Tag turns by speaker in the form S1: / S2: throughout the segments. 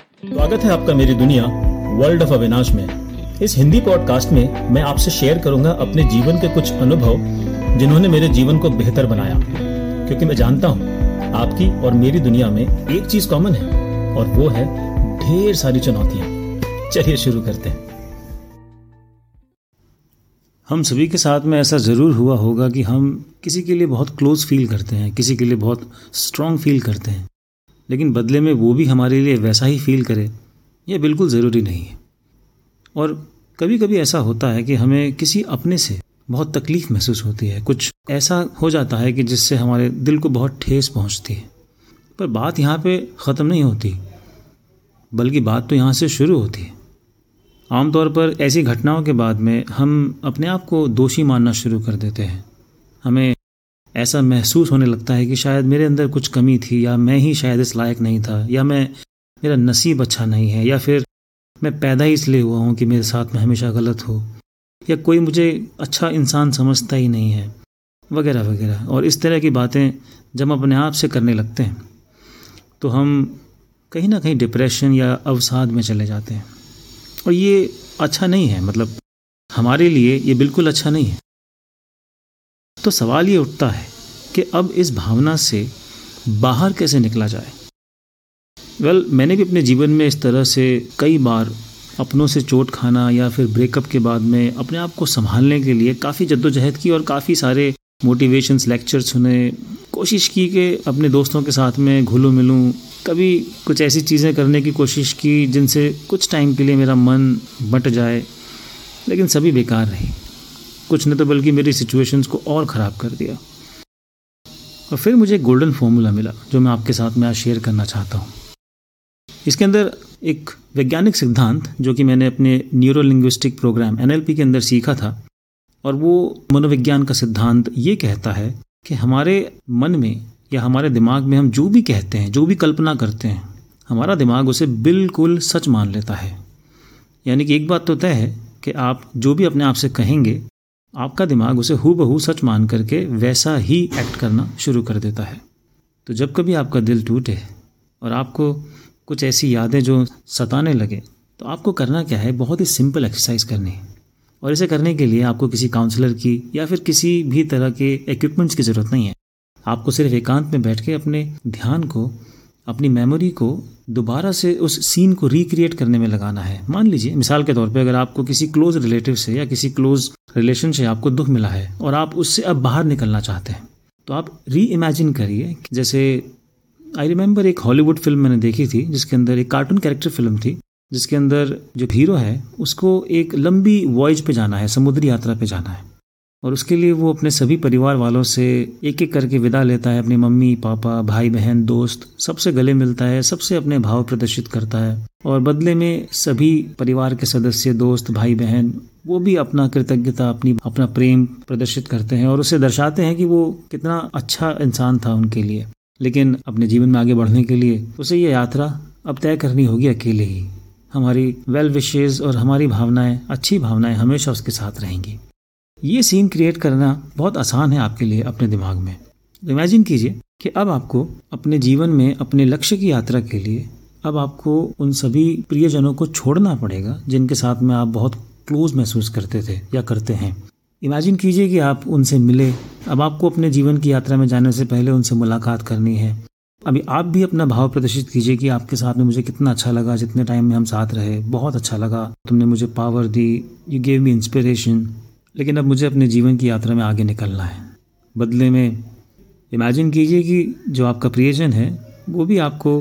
S1: स्वागत है आपका मेरी दुनिया वर्ल्ड ऑफ़ अविनाश में। इस हिंदी पॉडकास्ट में मैं आपसे शेयर करूँगा अपने जीवन के कुछ अनुभव, जिन्होंने मेरे जीवन को बेहतर बनाया। क्योंकि मैं जानता हूँ, आपकी और मेरी दुनिया में एक चीज़ कॉमन है, और वो है ढेर सारी चुनौतियाँ। चलिए शुरू करते हैं। हम सभी के साथ में ऐसा ज़रूर हुआ होगा कि हम किसी के लिए बहुत क्लोज फील करते हैं, किसी के लिए बहुत स्ट्रांग फील करते हैं। लेकिन बदले में वो भी हमारे लिए वैसा ही फील करे यह बिल्कुल ज़रूरी नहीं है। और कभी कभी ऐसा होता है कि हमें किसी अपने से बहुत तकलीफ़ महसूस होती है। कुछ ऐसा हो जाता है कि जिससे हमारे दिल को बहुत ठेस पहुँचती है। पर बात यहाँ पे ख़त्म नहीं होती, बल्कि बात तो यहाँ से शुरू होती है। आमतौर पर ऐसी घटनाओं के बाद में हम अपने आप को दोषी मानना शुरू कर देते हैं। हमें ऐसा महसूस होने लगता है कि शायद मेरे अंदर कुछ कमी थी, या मैं ही शायद इस लायक नहीं था, या मैं, मेरा नसीब अच्छा नहीं है, या फिर मैं पैदा ही इसलिए हुआ हूँ कि मेरे साथ में हमेशा गलत हो, या कोई मुझे अच्छा इंसान समझता ही नहीं है, वगैरह वगैरह। और इस तरह की बातें जब हम अपने आप से करने लगते हैं तो हम कहीं ना कहीं डिप्रेशन या अवसाद में चले जाते हैं। और ये अच्छा नहीं है मतलब हमारे लिए ये बिल्कुल अच्छा नहीं है। तो सवाल ये उठता है कि अब इस भावना से बाहर कैसे निकला जाए? वेल well, मैंने भी अपने जीवन में इस तरह से कई बार अपनों से चोट खाना या फिर ब्रेकअप के बाद में अपने आप को संभालने के लिए काफ़ी जद्दोजहद की और काफ़ी सारे मोटिवेशंस लेक्चर सुने कोशिश की कि अपने दोस्तों के साथ में घुलूँ मिलूँ। कभी कुछ ऐसी चीज़ें करने की कोशिश की जिनसे कुछ टाइम के लिए मेरा मन बट जाए लेकिन सभी बेकार रही। कुछ ने तो बल्कि मेरी सिचुएशंस को और ख़राब कर दिया। और फिर मुझे एक गोल्डन फॉर्मूला मिला, जो मैं आपके साथ में आज शेयर करना चाहता हूँ। इसके अंदर एक वैज्ञानिक सिद्धांत, जो कि मैंने अपने न्यूरो लिंग्विस्टिक प्रोग्राम एनएलपी के अंदर सीखा था, और वो मनोविज्ञान का सिद्धांत ये कहता है कि हमारे मन में या हमारे दिमाग में हम जो भी कहते हैं, जो भी कल्पना करते हैं, हमारा दिमाग उसे बिल्कुल सच मान लेता है। यानी कि एक बात तो तय है कि आप जो भी अपने आप से कहेंगे आपका दिमाग उसे हु बहू सच मान करके वैसा ही एक्ट करना शुरू कर देता है। तो जब कभी आपका दिल टूटे और आपको कुछ ऐसी यादें जो सताने लगे तो आपको करना क्या है? बहुत ही सिंपल एक्सरसाइज करनी है। और इसे करने के लिए आपको किसी काउंसलर की या फिर किसी भी तरह के इक्विपमेंट्स की ज़रूरत नहीं है। आपको सिर्फ़ एकांत में बैठ के अपने ध्यान को अपनी मेमोरी को दोबारा से उस सीन को रिक्रिएट करने में लगाना है। मान लीजिए, मिसाल के तौर पे अगर आपको किसी क्लोज रिलेटिव से या किसी क्लोज रिलेशन से आपको दुख मिला है और आप उससे अब बाहर निकलना चाहते हैं तो आप री इमेजिन करिए जैसे आई रिमेंबर एक हॉलीवुड फ़िल्म मैंने देखी थी, जिसके अंदर एक कार्टून कैरेक्टर फ़िल्म थी, जिसके अंदर जो हीरो है, उसको एक लंबी वॉयज पे जाना है, समुद्री यात्रा पे जाना है। और उसके लिए वो अपने सभी परिवार वालों से एक एक करके विदा लेता है, अपनी मम्मी, पापा, भाई, बहन, दोस्त, सबसे गले मिलता है, सबसे अपने भाव प्रदर्शित करता है। और बदले में सभी परिवार के सदस्य, दोस्त, भाई, बहन, वो भी अपना कृतज्ञता, अपनी, अपना प्रेम प्रदर्शित करते हैं और उसे दर्शाते हैं कि वो कितना अच्छा इंसान था उनके लिए। लेकिन अपने जीवन में आगे बढ़ने के लिए उसे ये यात्रा अब तय करनी होगी अकेले ही। हमारी वेल विशेज और हमारी भावनाएँ, अच्छी भावनाएँ हमेशा उसके साथ रहेंगी। ये सीन क्रिएट करना बहुत आसान है आपके लिए अपने दिमाग में। इमेजिन कीजिए कि अब आपको अपने जीवन में, अपने लक्ष्य की यात्रा के लिए अब आपको उन सभी प्रियजनों को छोड़ना पड़ेगा जिनके साथ में आप बहुत क्लोज महसूस करते थे या करते हैं। इमेजिन कीजिए कि आप उनसे मिले। अब आपको अपने जीवन की यात्रा में जाने से पहले उनसे मुलाकात करनी है। अभी आप भी अपना भाव प्रदर्शित कीजिए कि आपके साथ में मुझे कितना अच्छा लगा, जितने टाइम में हम साथ रहे, बहुत अच्छा लगा। तुमने मुझे पावर दी यू गेव मी इंस्पिरेशन लेकिन अब मुझे अपने जीवन की यात्रा में आगे निकलना है। बदले में इमेजिन कीजिए कि जो आपका प्रियजन है, वो भी आपको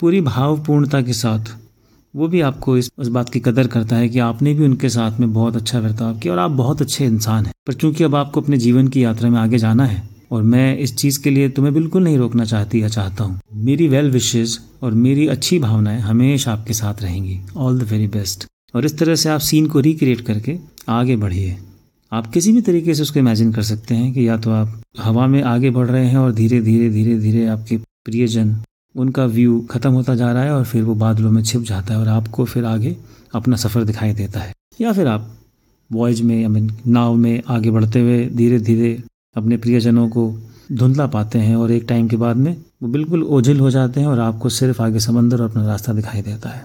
S1: पूरी भावपूर्णता के साथ, वो भी आपको इस, उस बात की कदर करता है कि आपने भी उनके साथ में बहुत अच्छा बर्ताव किया और आप बहुत अच्छे इंसान हैं। पर चूँकि अब आपको अपने जीवन की यात्रा में आगे जाना है और मैं इस चीज़ के लिए तुम्हें बिल्कुल नहीं रोकना चाहती या चाहता हूँ, मेरी वेल विशेज़ और मेरी अच्छी भावनाएँ हमेशा आपके साथ रहेंगी। ऑल द वेरी बेस्ट और इस तरह से आप सीन को रिक्रिएट करके आगे बढ़िए। आप किसी भी तरीके से उसको इमेजिन कर सकते हैं कि या तो आप हवा में आगे बढ़ रहे हैं और धीरे धीरे धीरे धीरे आपके प्रियजन, उनका व्यू खत्म होता जा रहा है और फिर वो बादलों में छिप जाता है और आपको फिर आगे अपना सफ़र दिखाई देता है। या फिर आप वॉयज में या मीन नाव में आगे बढ़ते हुए धीरे धीरे अपने प्रियजनों को धुंधला पाते हैं और एक टाइम के बाद में वो बिल्कुल ओझिल हो जाते हैं और आपको सिर्फ़ आगे समंदर और अपना रास्ता दिखाई देता है।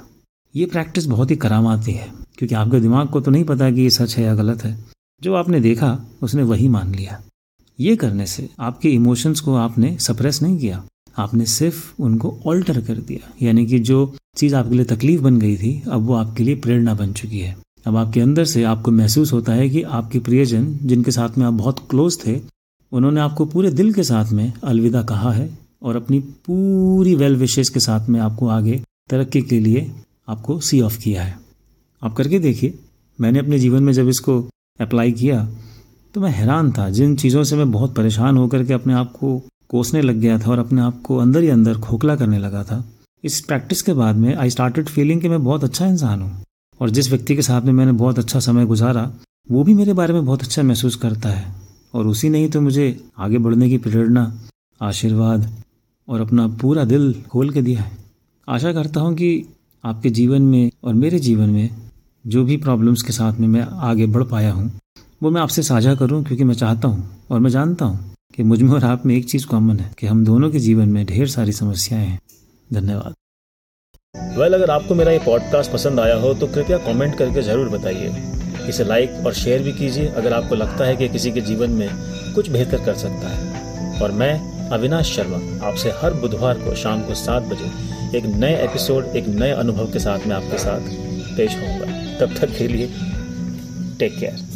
S1: ये प्रैक्टिस बहुत ही करामाती है, क्योंकि आपके दिमाग को तो नहीं पता कि ये सच है या गलत है। जो आपने देखा, उसने वही मान लिया। ये करने से आपके इमोशंस को आपने सप्रेस नहीं किया। आपने सिर्फ़ उनको ऑल्टर कर दिया। यानी कि जो चीज़ आपके लिए तकलीफ़ बन गई थी, अब वो आपके लिए प्रेरणा बन चुकी है। अब आपके अंदर से आपको महसूस होता है कि आपके प्रियजन, जिनके साथ में आप बहुत क्लोज थे, उन्होंने आपको पूरे दिल के साथ में अलविदा कहा है और अपनी पूरी वेल विशेष के साथ में आपको आगे तरक्की के लिए आपको सी ऑफ़ किया है। आप करके देखिए, मैंने अपने जीवन में जब इसको अप्लाई किया तो मैं हैरान था। जिन चीज़ों से मैं बहुत परेशान होकर के अपने आप को कोसने लग गया था और अपने आप को अंदर ही अंदर खोखला करने लगा था। इस प्रैक्टिस के बाद में आई स्टार्टेड फीलिंग कि मैं बहुत अच्छा इंसान हूँ और जिस व्यक्ति के साथ में मैंने बहुत अच्छा समय गुजारा, वो भी मेरे बारे में बहुत अच्छा महसूस करता है और उसी ने ही तो मुझे आगे बढ़ने की प्रेरणा, आशीर्वाद और अपना पूरा दिल खोल के दिया है। आशा करता हूँ कि आपके जीवन में और मेरे जीवन में जो भी प्रॉब्लम्स के साथ में मैं आगे बढ़ पाया हूँ वो मैं आपसे साझा करूँ क्योंकि मैं चाहता हूँ और मैं जानता हूँ कि मुझमें और आप में एक चीज़ कॉमन है कि हम दोनों के जीवन में ढेर सारी समस्याएँ हैं। धन्यवाद।
S2: वेल well, अगर आपको मेरा ये पॉडकास्ट पसंद आया हो तो कृपया कमेंट करके ज़रूर बताइए। इसे लाइक और शेयर भी कीजिए अगर आपको लगता है कि किसी के जीवन में कुछ बेहतर कर सकता है। और मैं अविनाश शर्मा आपसे हर बुधवार को शाम को सात बजे एक नए एपिसोड एक नए अनुभव के साथ मैं आपके साथ पेश होऊँगा। तब तक के लिए टेक केयर